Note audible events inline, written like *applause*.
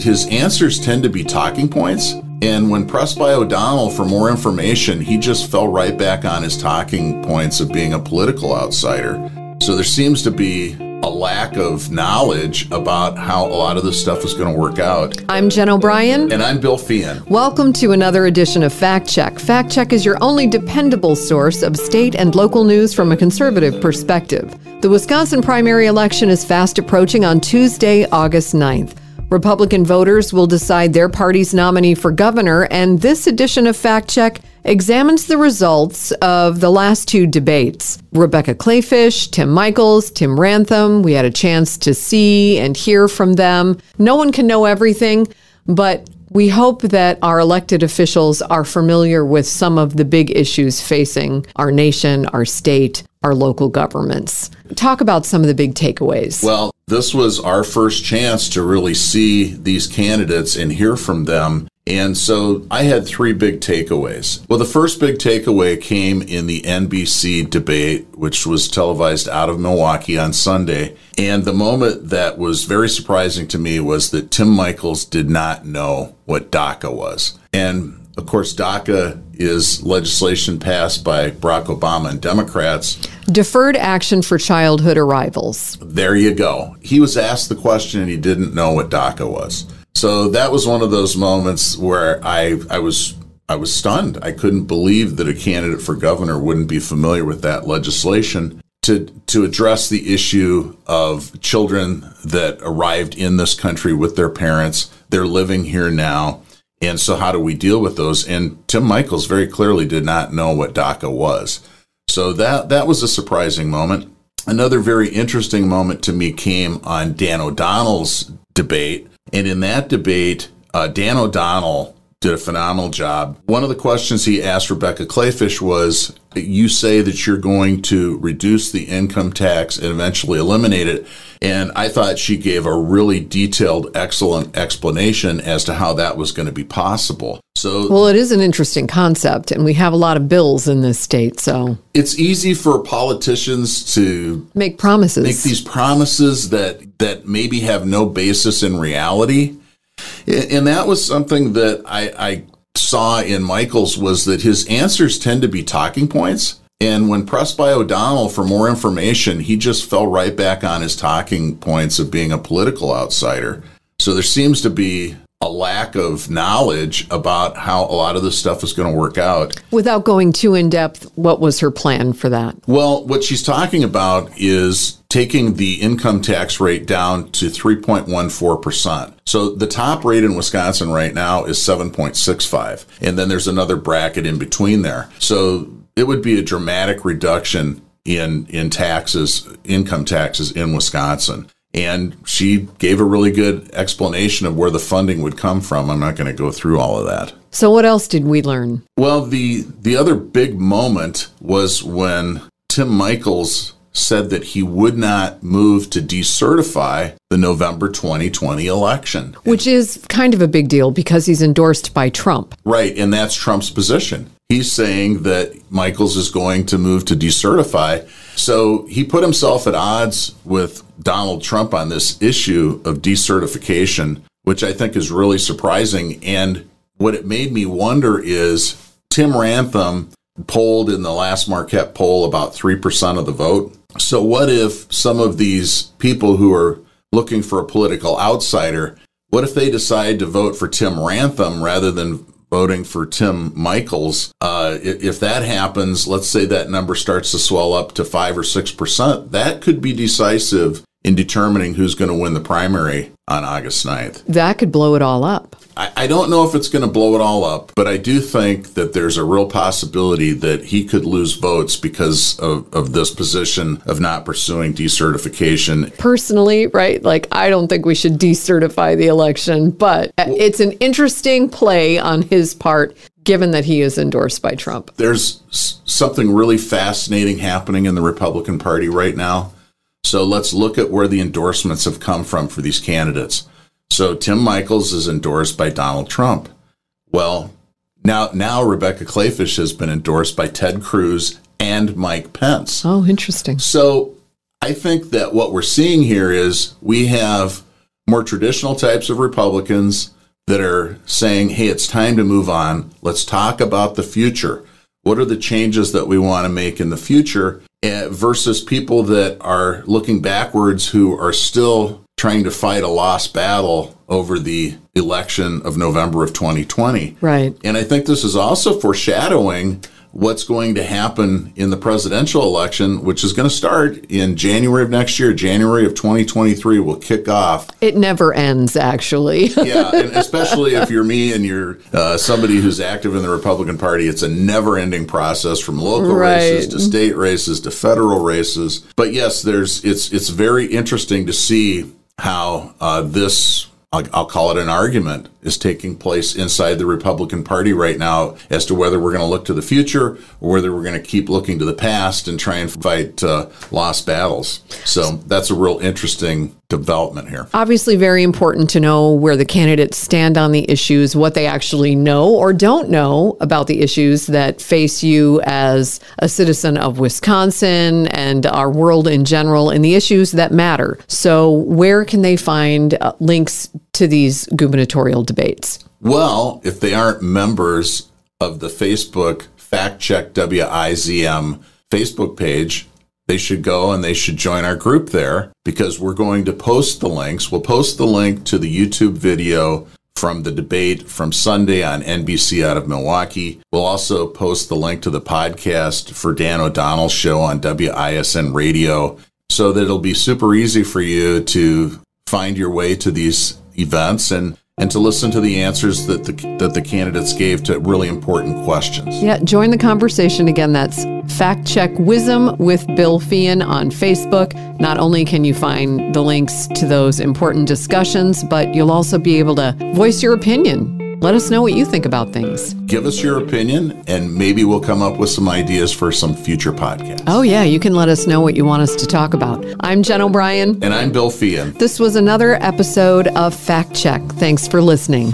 His answers tend to be talking points. And when pressed by O'Donnell for more information, he just fell right back on his talking points of being a political outsider. So there seems to be a lack of knowledge about how a lot of this stuff is going to work out. I'm Jen O'Brien. And I'm Bill Feehan. Welcome to another edition of Fact Check. Fact Check is your only dependable source of state and local news from a conservative perspective. The Wisconsin primary election is fast approaching on Tuesday, August 9th. Republican voters will decide their party's nominee for governor, and this edition of Fact Check examines the results of the last two debates. Rebecca Kleefisch, Tim Michels, Tim Ramthun. We had a chance to see and hear from them. No one can know everything, but we hope that our elected officials are familiar with some of the big issues facing our nation, our state, our local governments. Talk about some of the big takeaways. Well, this was our first chance to really see these candidates and hear from them. And so I had three big takeaways. Well, the first big takeaway came in the NBC debate, which was televised out of Milwaukee on Sunday. And the moment that was very surprising to me was that Tim Michels did not know what DACA was. And of course, DACA is legislation passed by Barack Obama and Democrats. Deferred Action for Childhood Arrivals. There you go. He was asked the question and he didn't know what DACA was. So that was one of those moments where I, I was I was stunned. I couldn't believe that a candidate for governor wouldn't be familiar with that legislation to to address the issue of children that arrived in this country with their parents. They're living here now and so, how do we deal with those? And Tim Michels very clearly did not know what DACA was. So that that was a surprising moment. Another very interesting moment to me came on Dan O'Donnell's debate, and in that debate, uh, Dan O'Donnell did a phenomenal job. One of the questions he asked Rebecca Kleefisch was You say that you're going to reduce the income tax and eventually eliminate it. And I thought she gave a really detailed, excellent explanation as to how that was going to be possible. So, well, it is an interesting concept, and we have a lot of bills in this state. So, it's easy for politicians to make promises, make these promises that that maybe have no basis in reality. And that was something that I, I saw in Michels was that his answers tend to be talking points. And when pressed by O'Donnell for more information, he just fell right back on his talking points of being a political outsider. So there seems to be a lack of knowledge about how a lot of this stuff is going to work out. Without going too in depth, what was her plan for that? Well, what she's talking about is taking the income tax rate down to 3.14%. So the top rate in Wisconsin right now is 7.65. And then there's another bracket in between there. So it would be a dramatic reduction in in taxes, income taxes in Wisconsin. And she gave a really good explanation of where the funding would come from. I'm not going to go through all of that. So what else did we learn? Well, the the other big moment was when Tim Michels said that he would not move to decertify the November 2020 election. Which is kind of a big deal because he's endorsed by Trump. Right, and that's Trump's position. He's saying that Michels is going to move to decertify. So he put himself at odds with Donald Trump on this issue of decertification, which I think is really surprising. And what it made me wonder is Tim Ramthun polled in the last Marquette poll about 3% of the vote. So, what if some of these people who are looking for a political outsider, what if they decide to vote for Tim Ramthun rather than voting for Tim Michels? Uh, if that happens, let's say that number starts to swell up to 5 or 6%, that could be decisive in determining who's going to win the primary on August 9th. That could blow it all up. I, I don't know if it's going to blow it all up, but I do think that there's a real possibility that he could lose votes because of, of this position of not pursuing decertification. Personally, right? Like, I don't think we should decertify the election, but it's an interesting play on his part given that he is endorsed by Trump. There's something really fascinating happening in the Republican Party right now. So let's look at where the endorsements have come from for these candidates. So Tim Michels is endorsed by Donald Trump. Well, now now Rebecca Kleefisch has been endorsed by Ted Cruz and Mike Pence. Oh, interesting. So I think that what we're seeing here is we have more traditional types of Republicans that are saying, hey, it's time to move on. Let's talk about the future. What are the changes that we want to make in the future? Eh, versus people that are looking backwards who are still trying to fight a lost battle over the election of November of 2020. Right. And I think this is also foreshadowing what's going to happen in the presidential election, which is going to start in January of next year. January of 2023 will kick off. It never ends, actually. *laughs* yeah, and especially if you're me and you're uh, somebody who's active in the Republican Party, it's a never-ending process from local Right. races to state races to federal races. But yes, there's it's it's very interesting to see how uh, this. I'll, I'll call it an argument is taking place inside the Republican Party right now as to whether we're going to look to the future or whether we're going to keep looking to the past and try and fight uh, lost battles. So that's a real interesting development here. Obviously, very important to know where the candidates stand on the issues, what they actually know or don't know about the issues that face you as a citizen of Wisconsin and our world in general, and the issues that matter. So, where can they find uh, links to these gubernatorial debates? Well, if they aren't members of the Facebook Fact Check WIZM Facebook page, they should go and they should join our group there because we're going to post the links. We'll post the link to the YouTube video from the debate from Sunday on NBC out of Milwaukee. We'll also post the link to the podcast for Dan O'Donnell's show on WISN radio so that it'll be super easy for you to find your way to these events and and to listen to the answers that the that the candidates gave to really important questions. Yeah, join the conversation again. That's Fact Check WIZM with Bill Feehan on Facebook. Not only can you find the links to those important discussions, but you'll also be able to voice your opinion. Let us know what you think about things. Give us your opinion and maybe we'll come up with some ideas for some future podcasts. Oh, yeah, you can let us know what you want us to talk about. I'm Jen O'Brien. And I'm Bill Feehan. This was another episode of Fact Check. Thanks for listening.